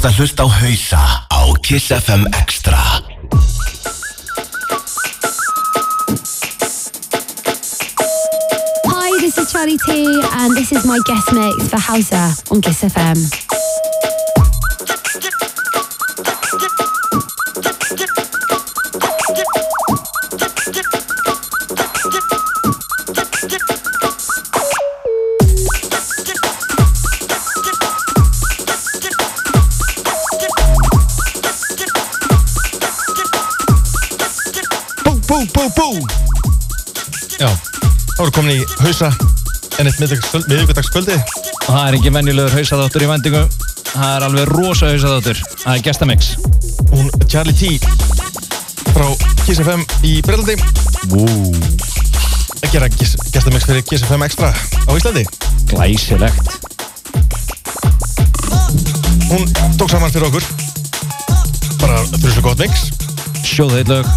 ert að hlusta á hausa á Kiss FM Extra Hi, this is Charlie T, and this is my guest mix for Hausa on Kiss FM. Hausa en eitt miðvíkudagskvöldi Og það er ekki venjulegur hausaðáttur í vendingu. Það er alveg rosa hausaðáttur Það er gestamix. Hún Charlie T. frá Kiss FM í Breitlandi Wow. að gera gestamix fyrir Kiss FM Extra á Íslandi. Glæsilegt. Hún tók saman fyrir okkur. Bara þrjuslega gott mix. Sjóðu eitt lög.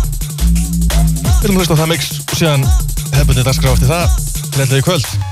Við viljum hlusta á það mix og síðan hefðbundið dagskrá eftir það til eitthvað í kvöld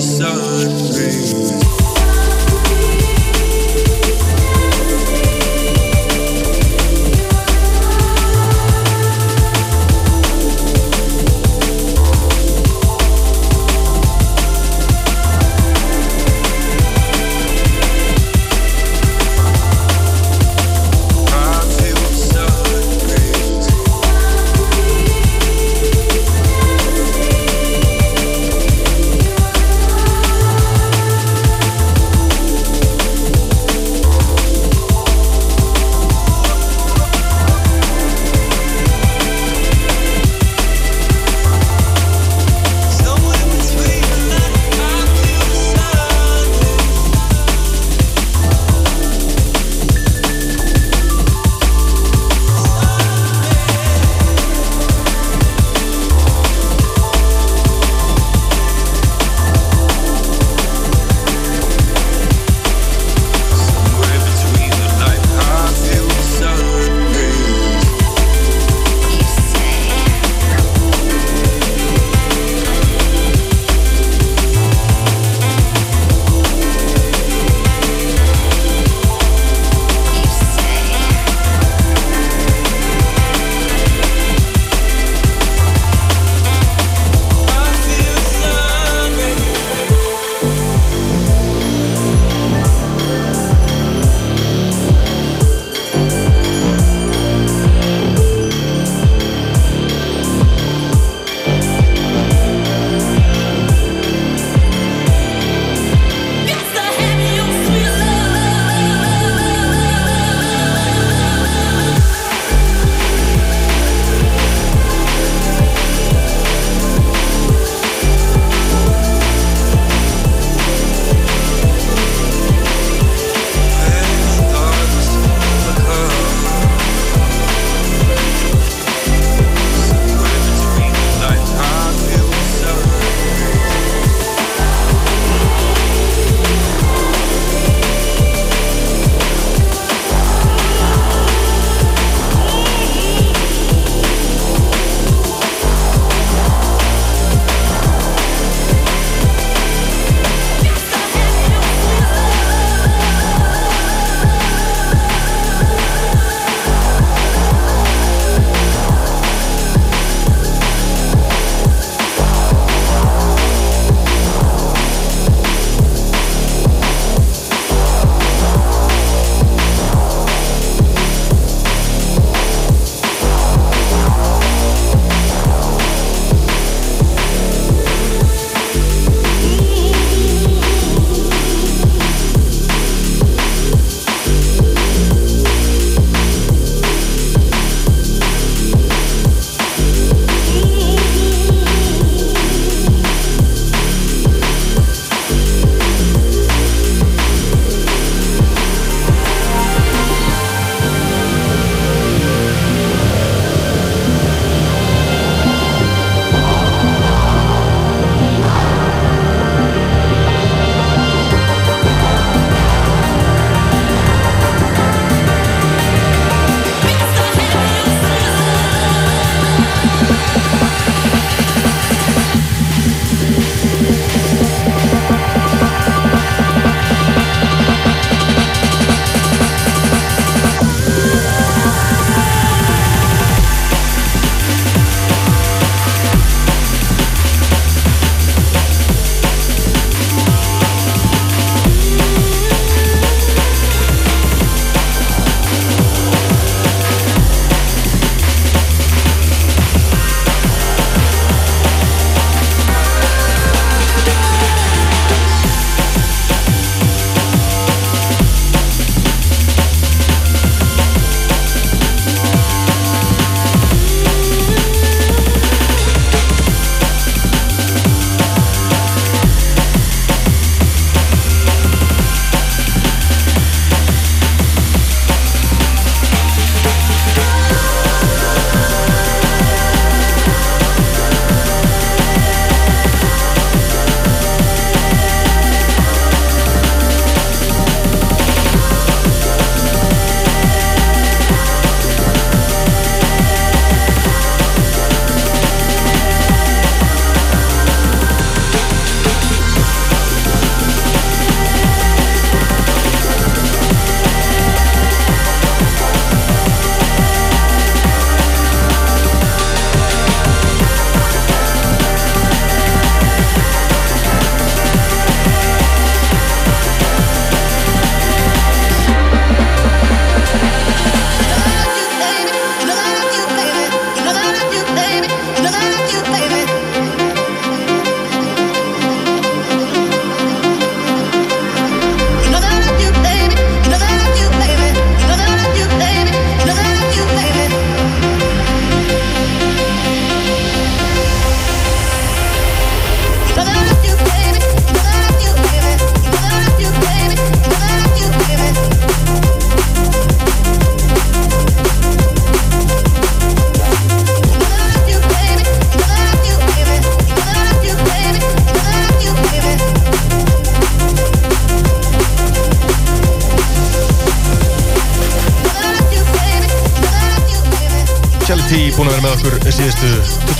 sun rays.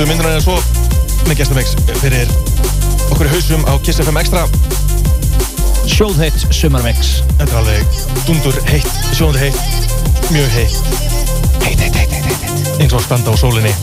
20 minnuna eða svo með gestamix fyrir okkur hausum á Kiss FM Extra? Sjóðheitt Sumarmix. Þetta er alveg dundur heitt, sjóðandi heitt mjög heitt. Heitt, heitt, heitt, heitt, eins og standa á sólinni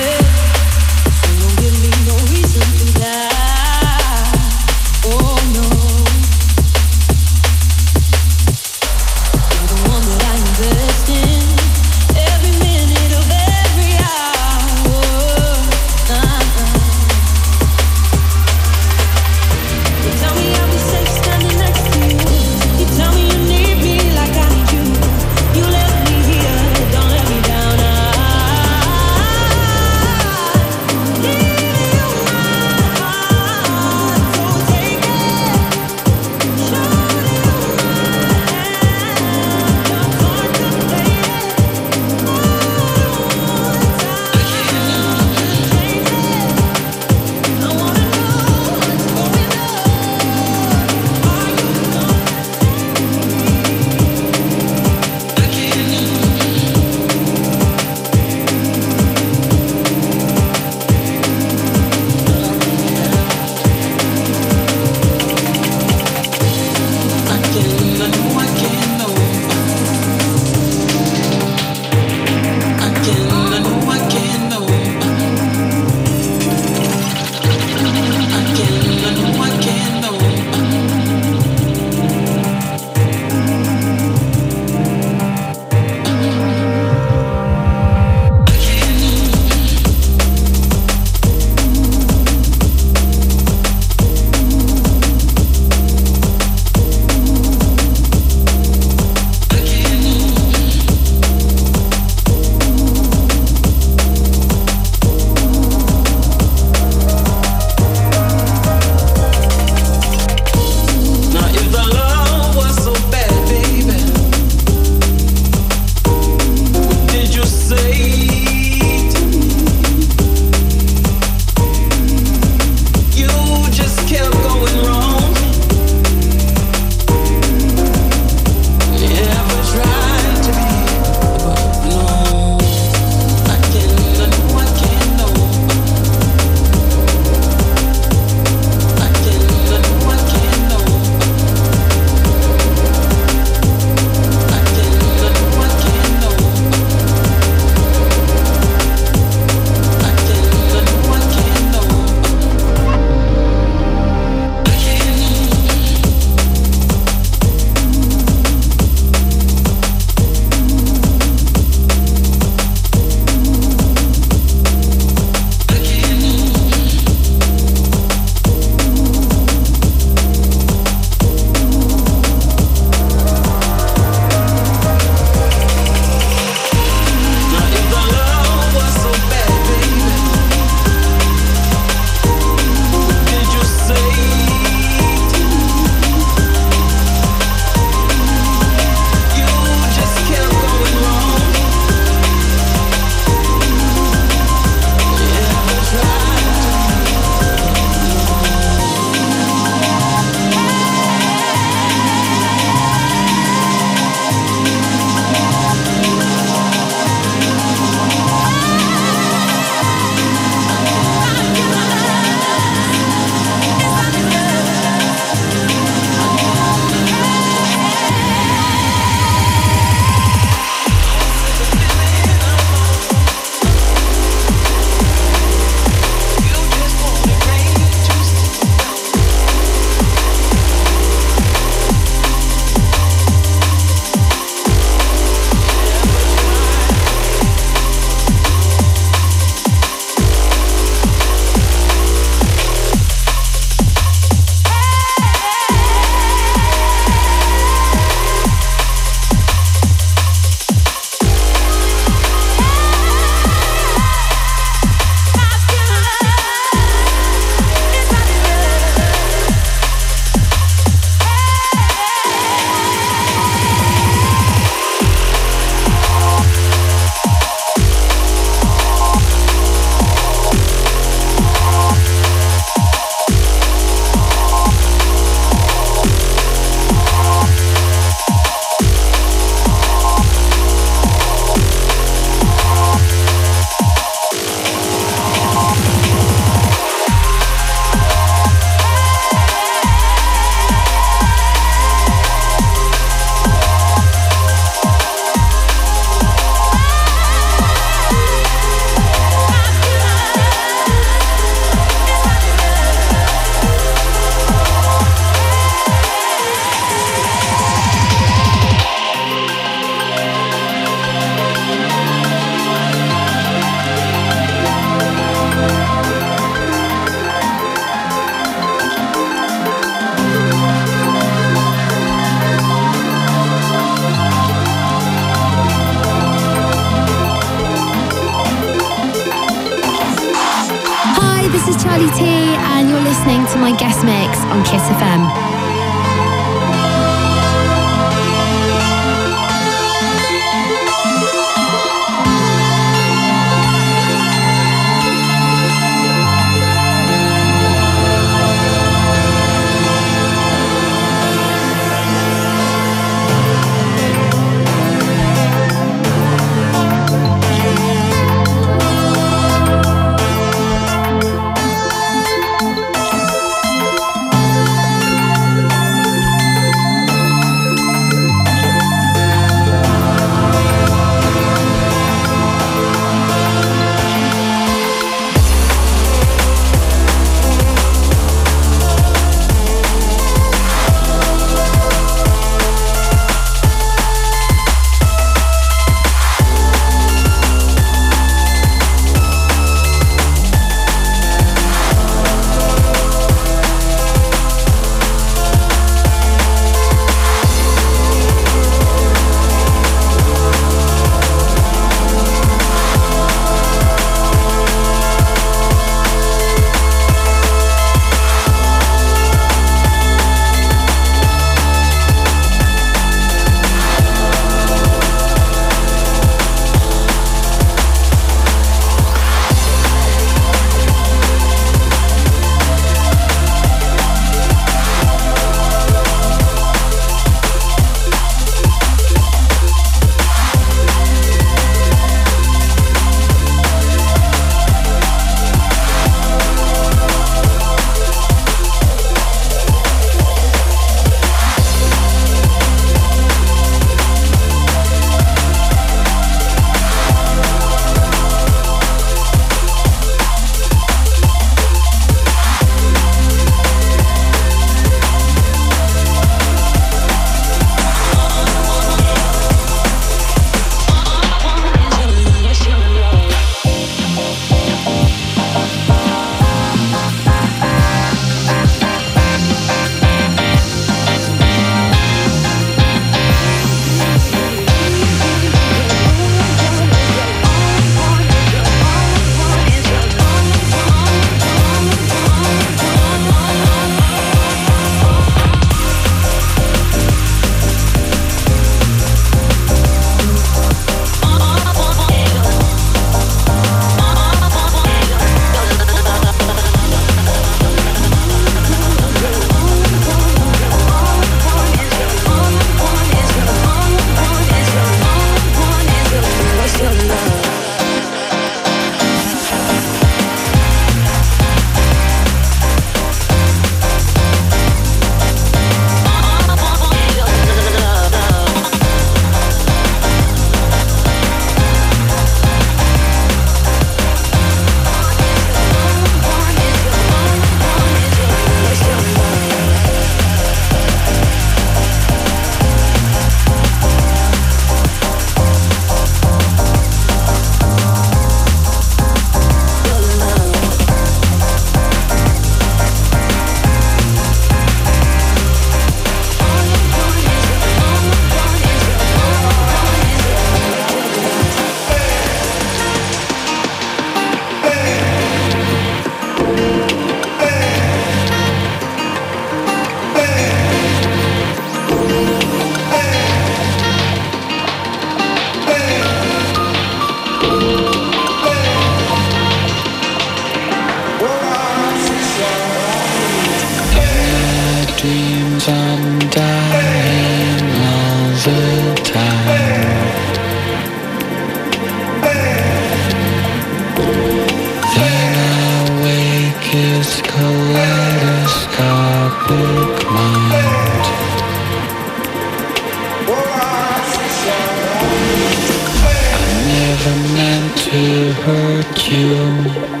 to hurt you.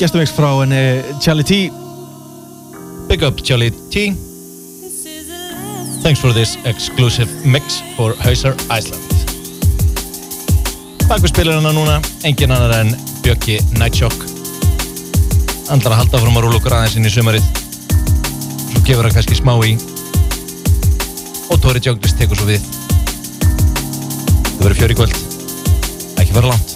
Gestumix frá henni Charlie T Big up Charlie T. Thanks for this exclusive mix for Hauser Iceland. Bak við spilarina núna, engin annar en Bjöggi Nightshock. Andlar að halda frum að rúla okkur aðeins inn í sumarið. Svo gefur hann kannski smá í. Og Tóri Jónglis tekur svo við. Það verður fjör í kvöld. Ekki fara langt.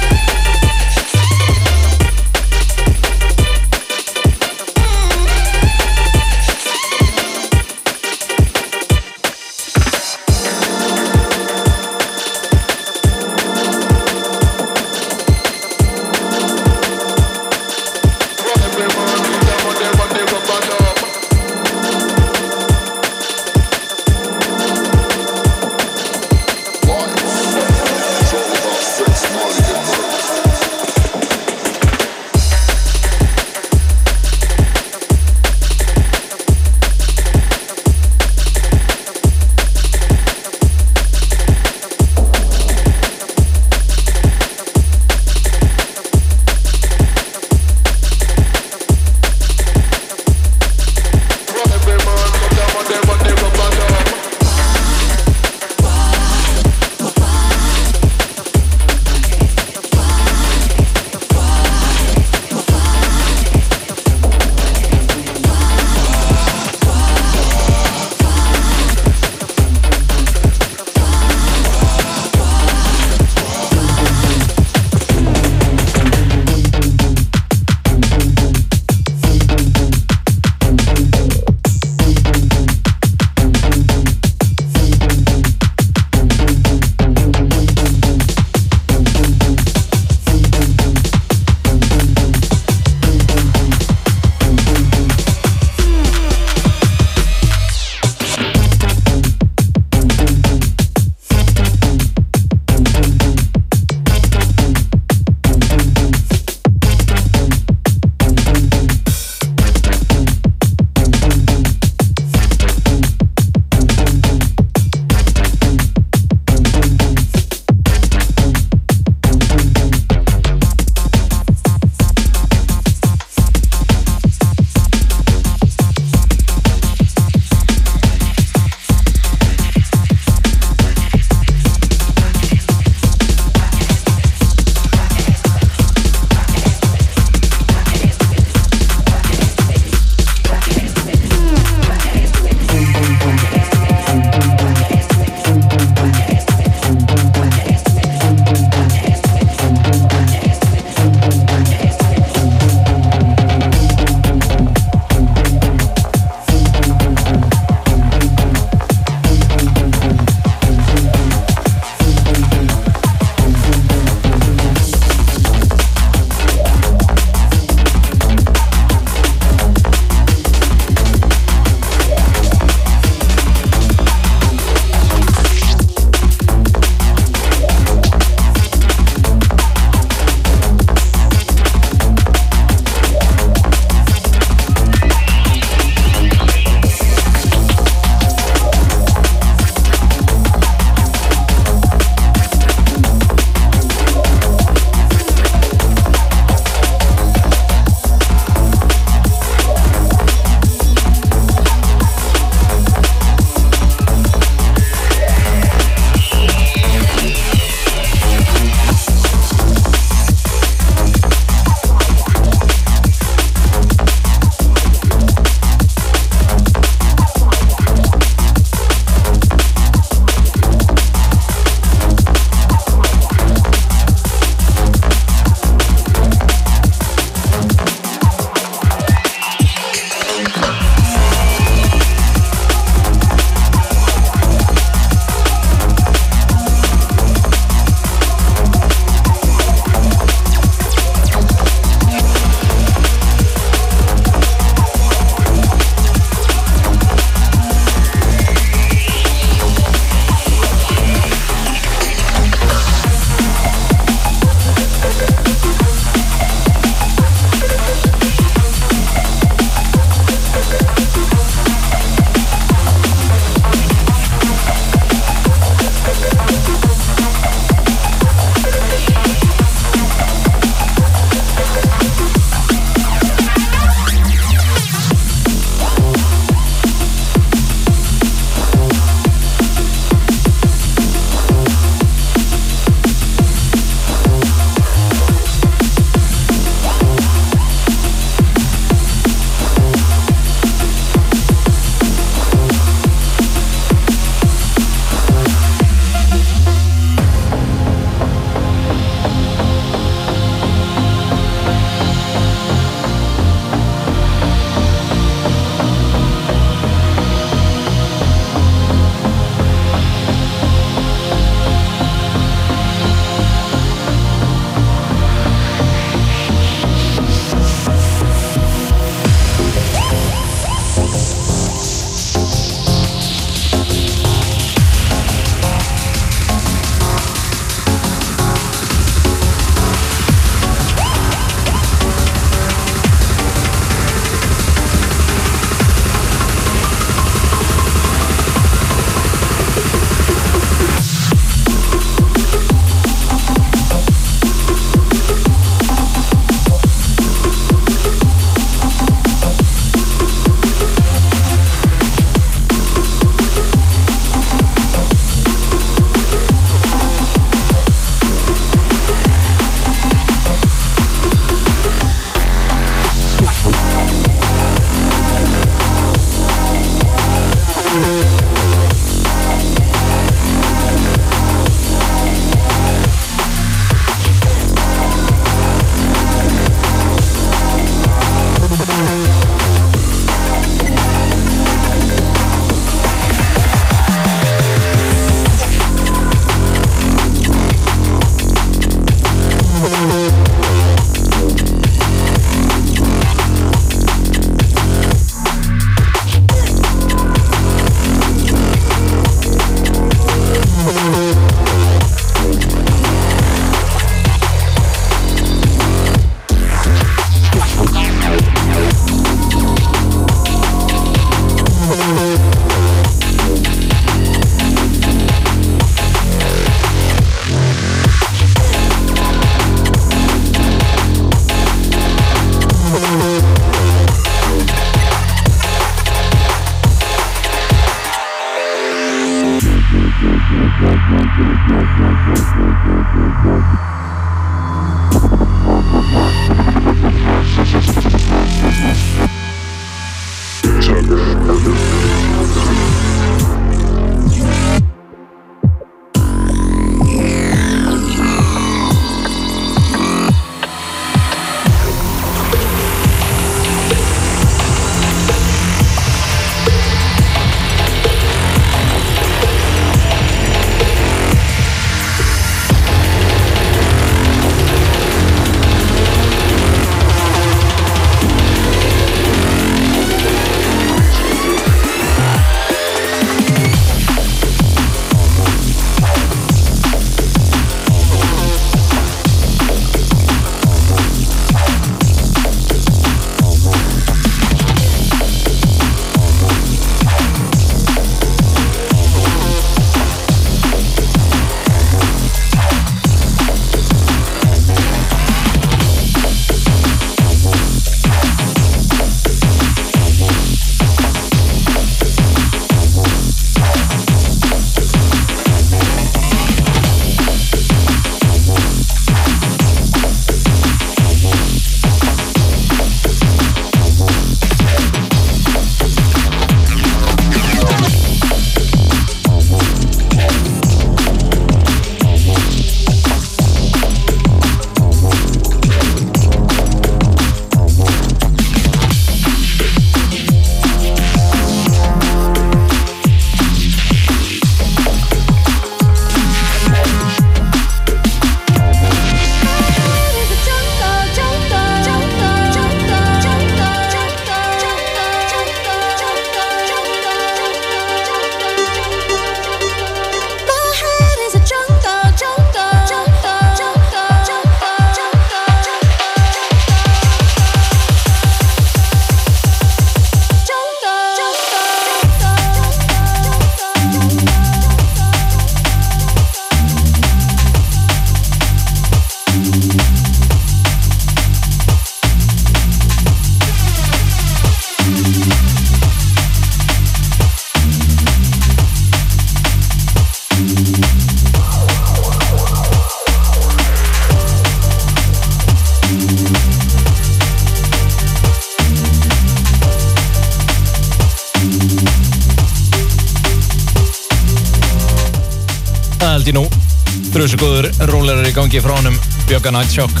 Drusugóður rólerar í gangi frá honum Björga Night Shock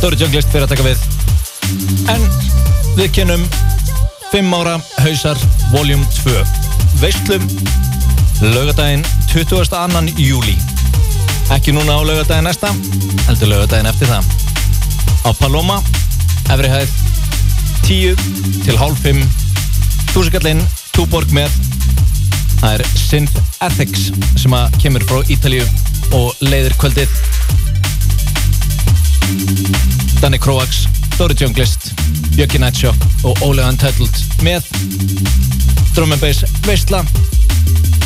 Dóri Junglist fyrir að taka við. En við kennum 5 ára hausar Volume 2 Veistlum Laugadaginn 22. júli Ekki núna á laugadaginn næsta Heldur laugadaginn eftir það. Á Paloma Efri hæð 10 til hálf 5 Þúsikallinn Túborg með. Það er Synth Ethics sem að kemur frá Ítalíu og leiðir kvöldið Danny Kroax, Dóri Junglist Björki Nightshock og Ólega Untitled með Drum and Bass Veistla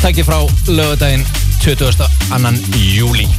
Tæki frá lögadaginn 22. júli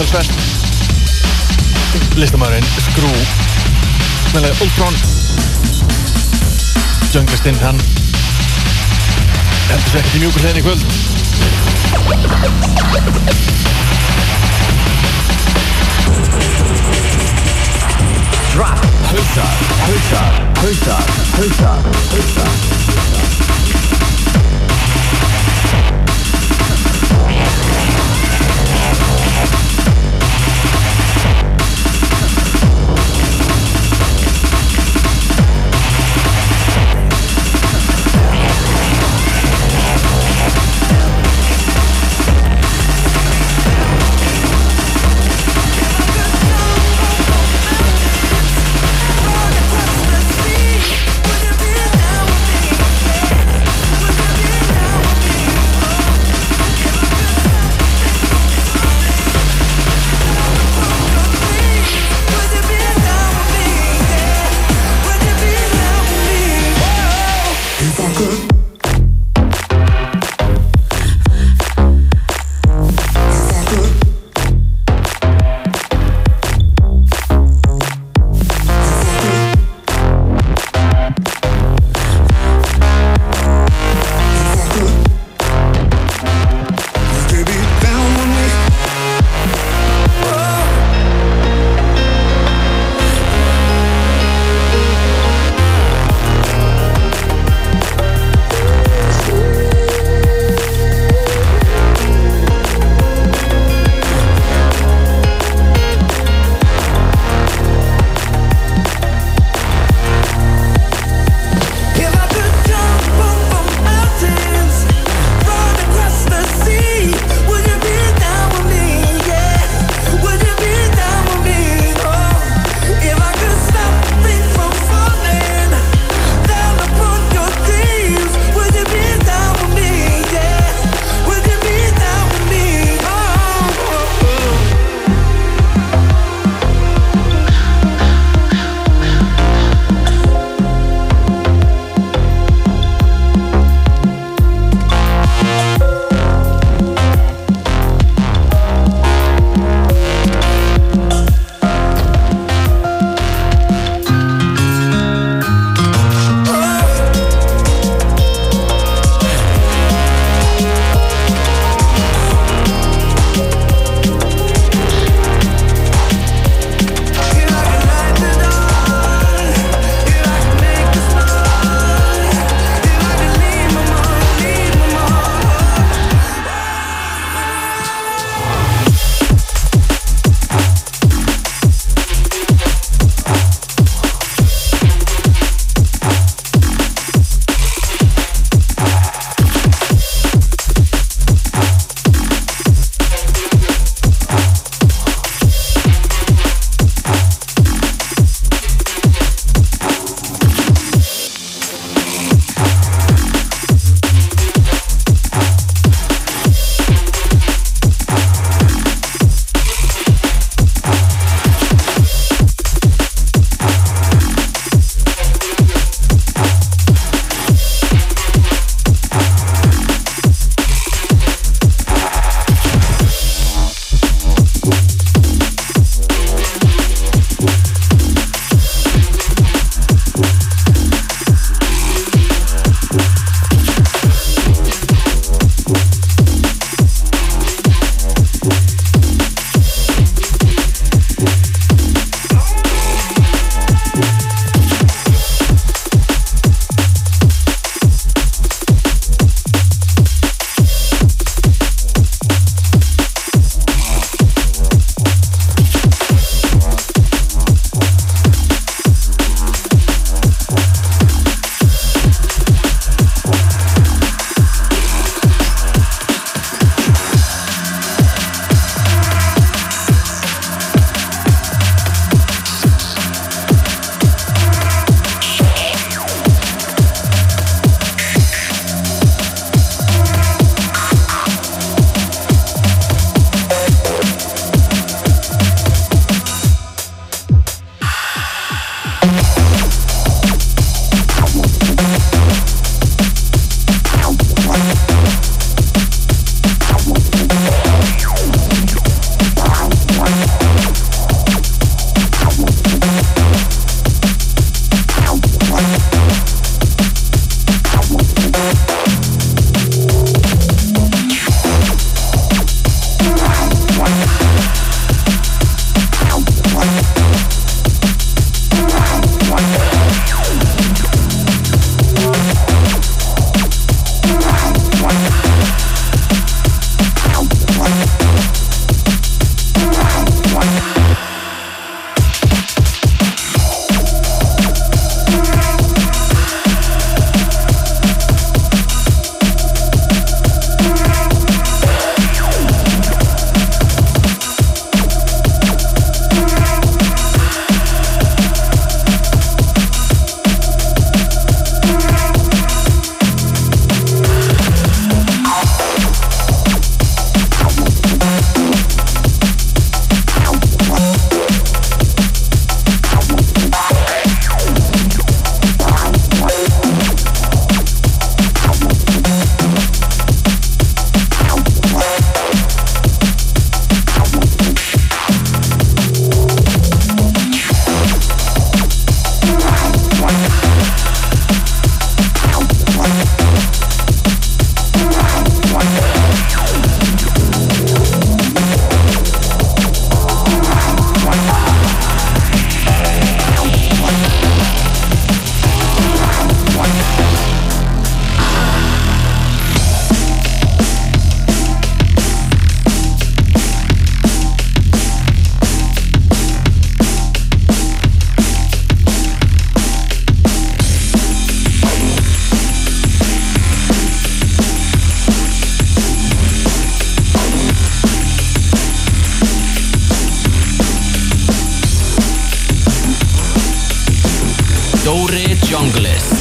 umtalsvert Listamæðurinn Skrú Meðlega Ultron Junglistinn hann Heldur sér ekkert í mjúkur hliðin í kvöld. Would you be down with me? Dóri Junglist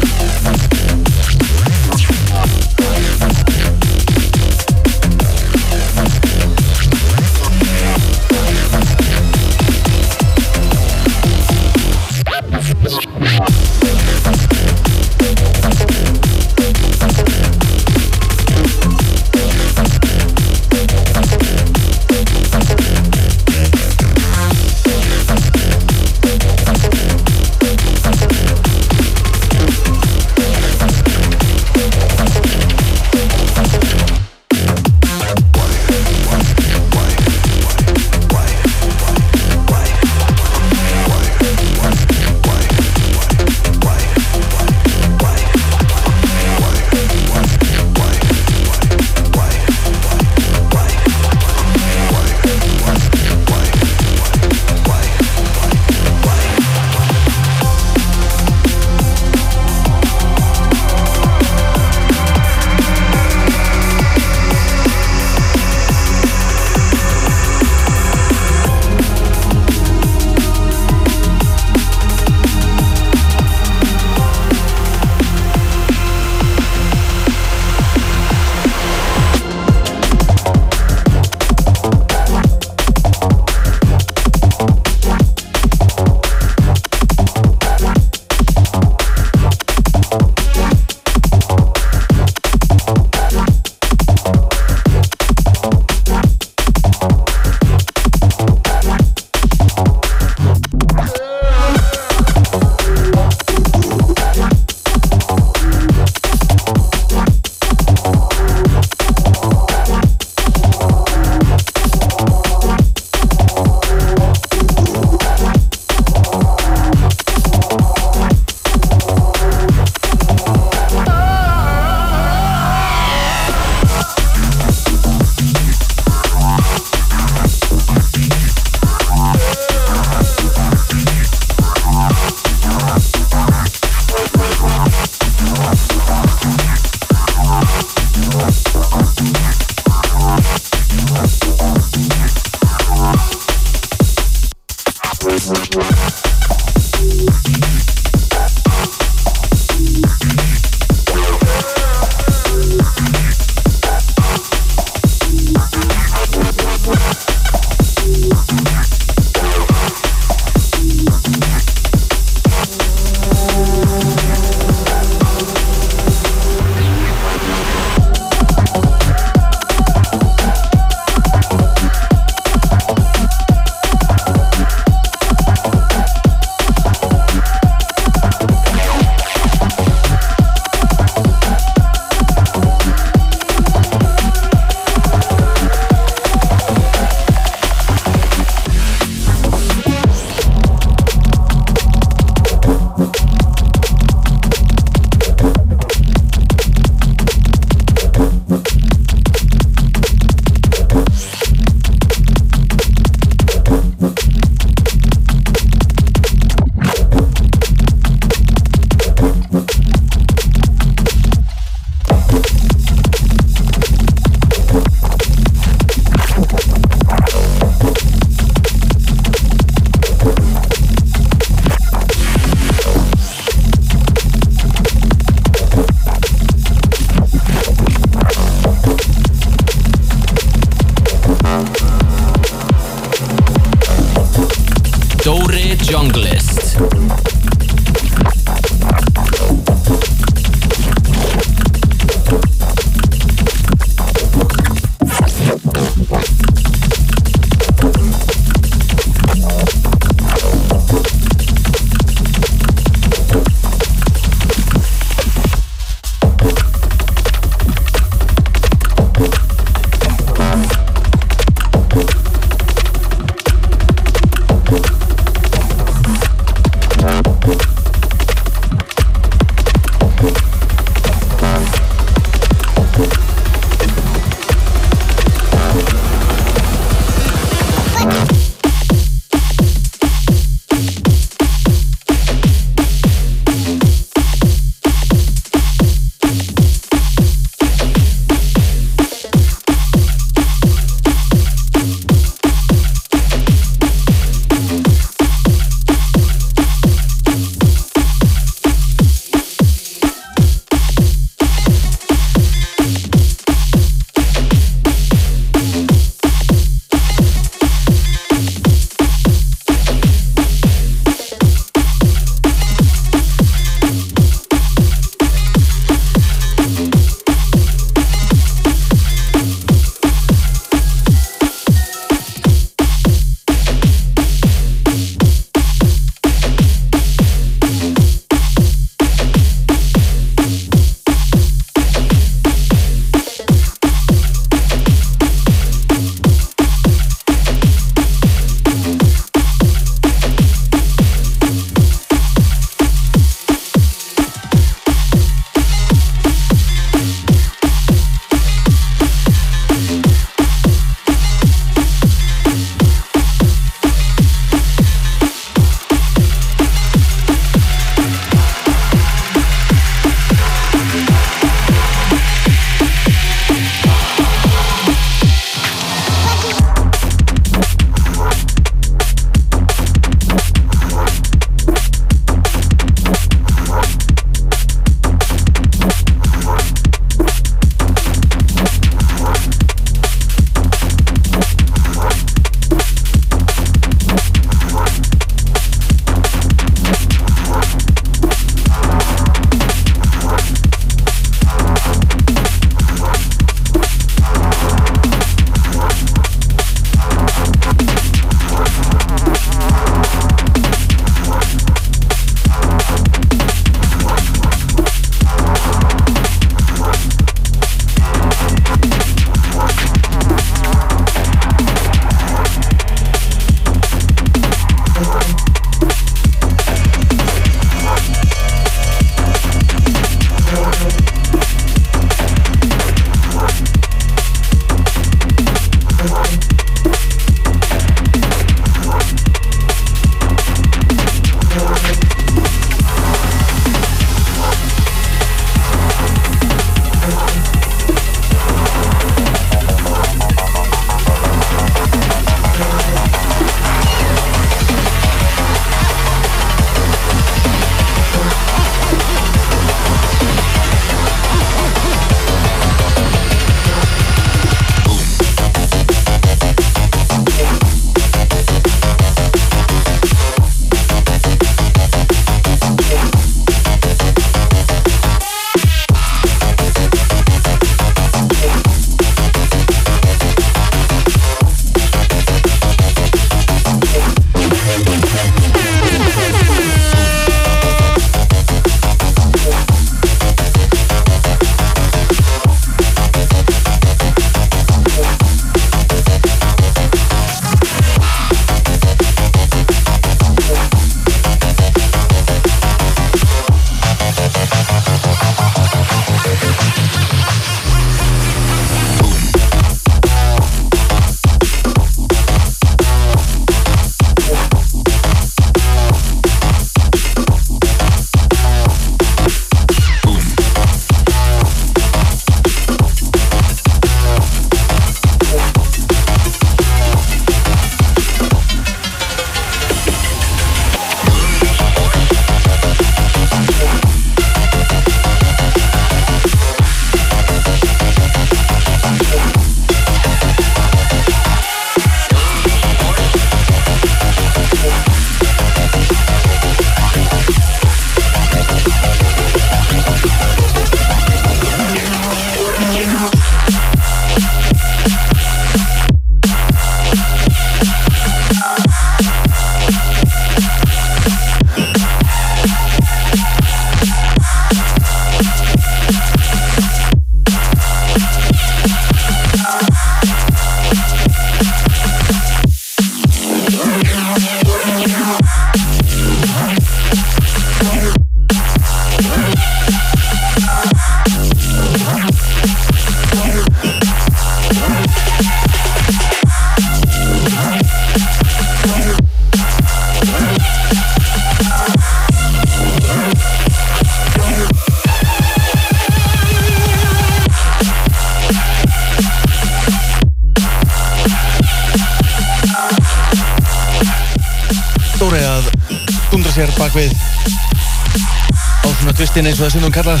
tvistin eins og það stundum kallað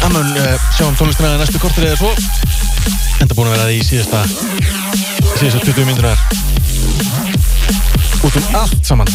Það mun uh, sjá um tónlistina næstu kortur eða svo. Enda búin að vera í síðasta síðasta 20 myndunar út um allt saman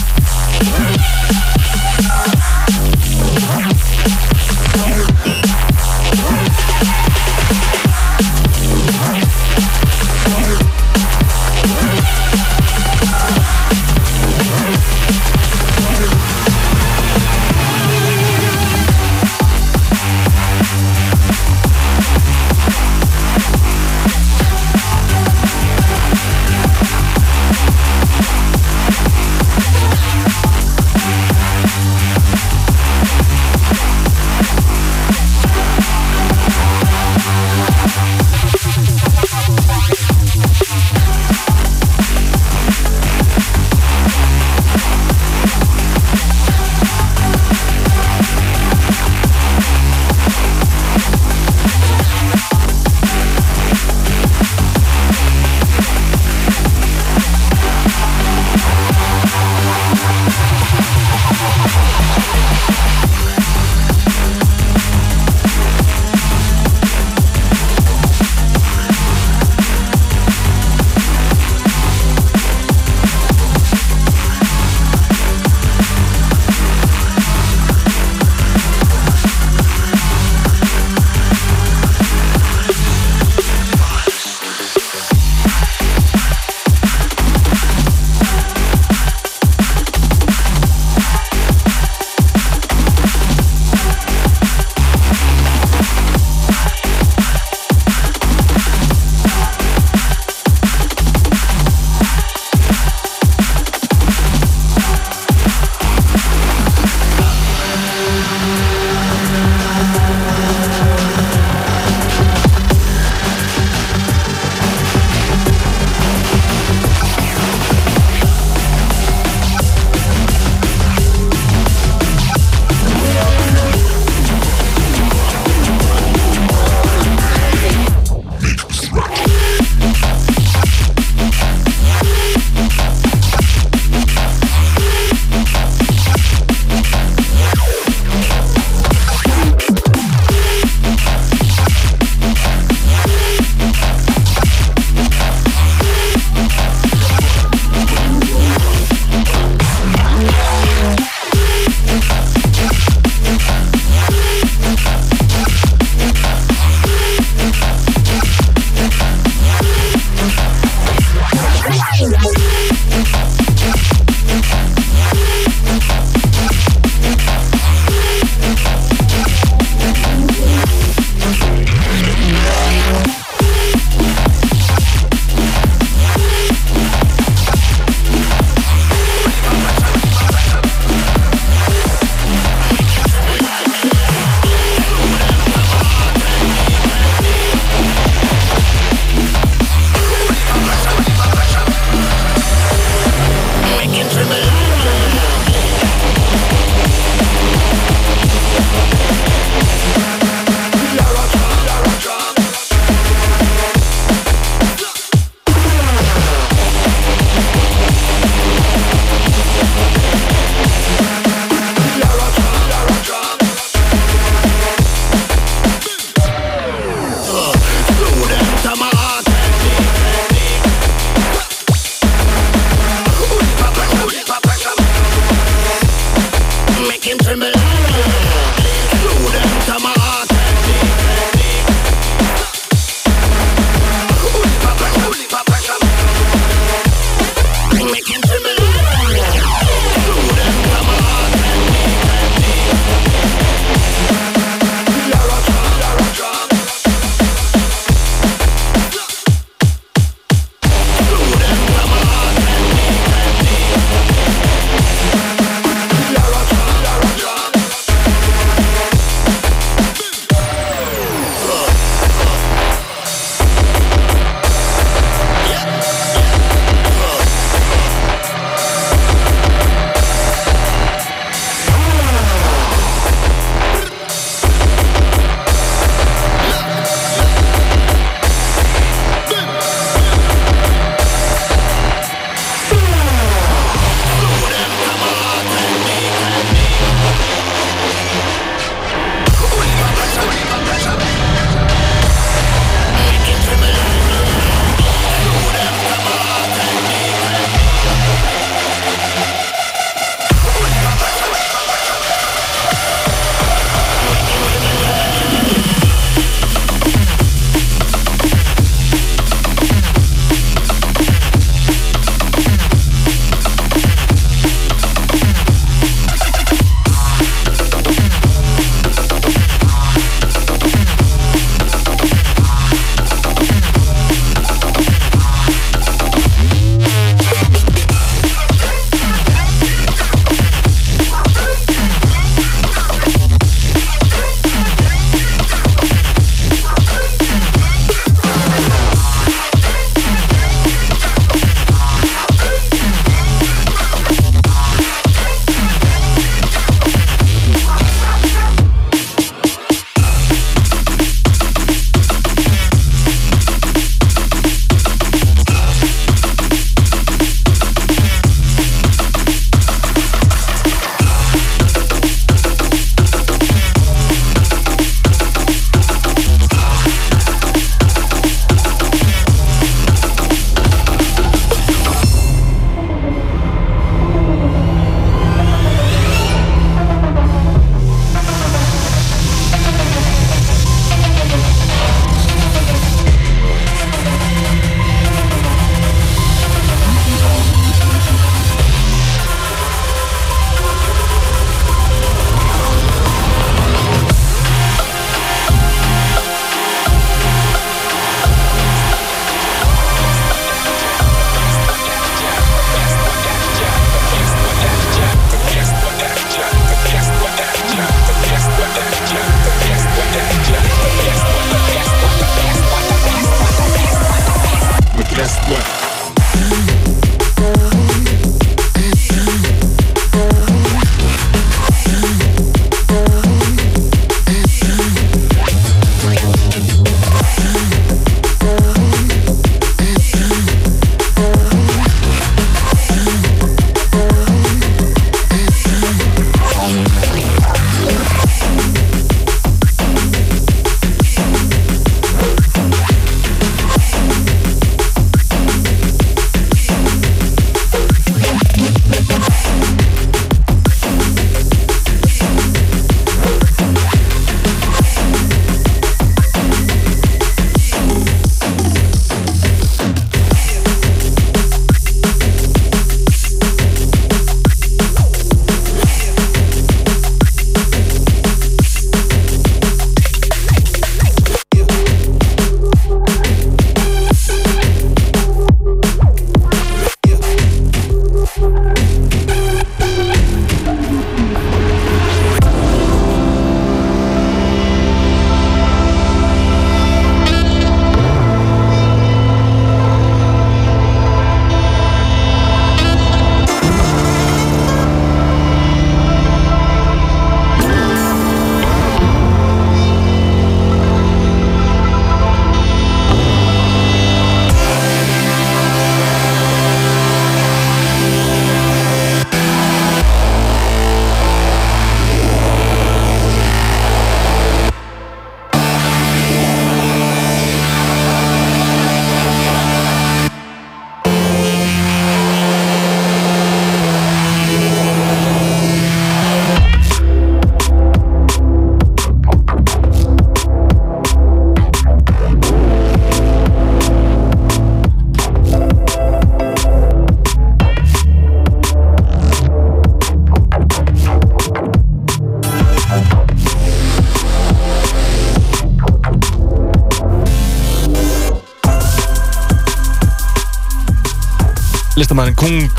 listamæðin Kung.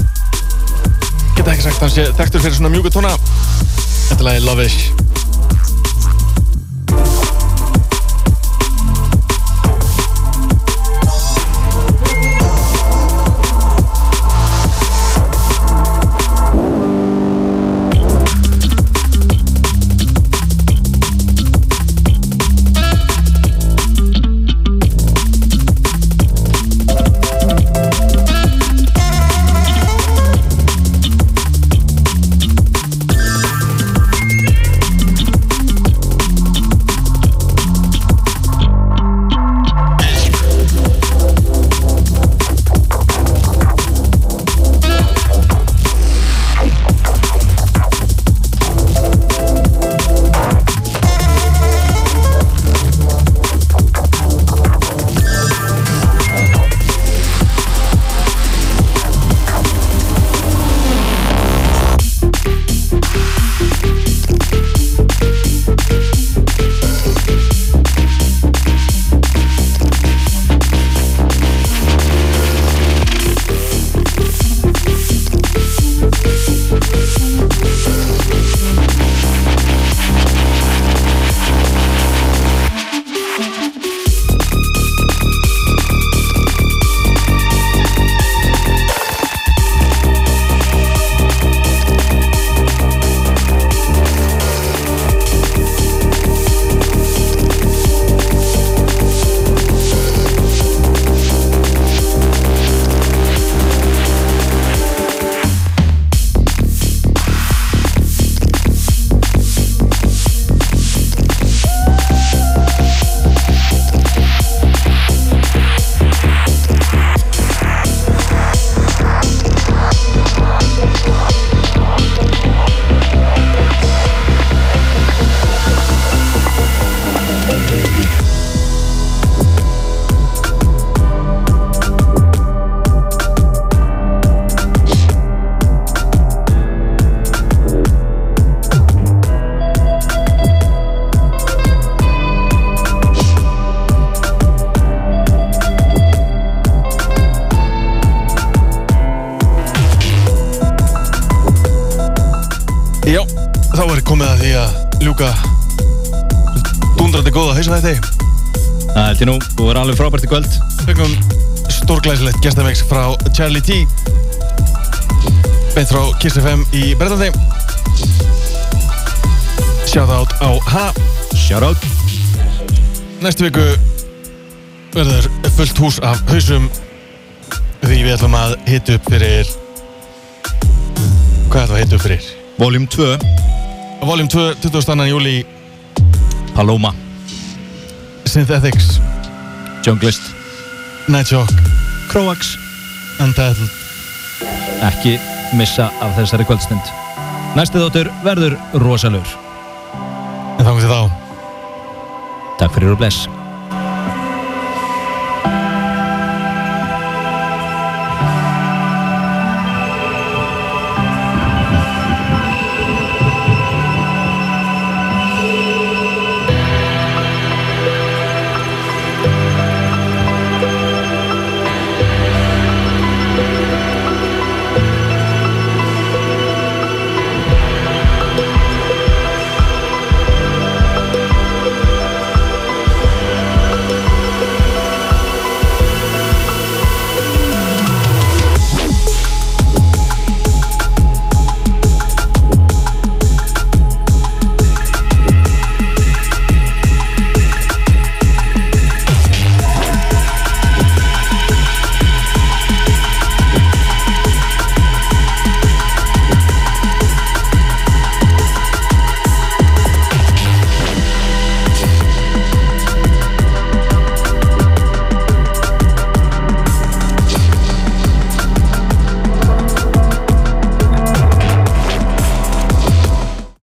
Geta ekki sagt að hann sé þekktur fyrir svona mjúku tóna. Þetta lagi Love-ish. Já, alveg frábært í kvöld. Fengum stórglæsilegt gestamix frá Charlie T. Beint frá Kiss FM í Breitlandi Shoutout á hana Shoutout. Næstu viku verður fullt hús af hausum. Því við ætlum að hita upp fyrir hvað ætlum að hita upp fyrir? Voljum 2 Voljum 2, 22. júli Paloma. Synthetics, Junglist Nightshock, Croax Untitled Ekki missa af þessari kvöldstund. Næsti þáttur verður rosalur En þá kom til þá. Takk fyrir og bless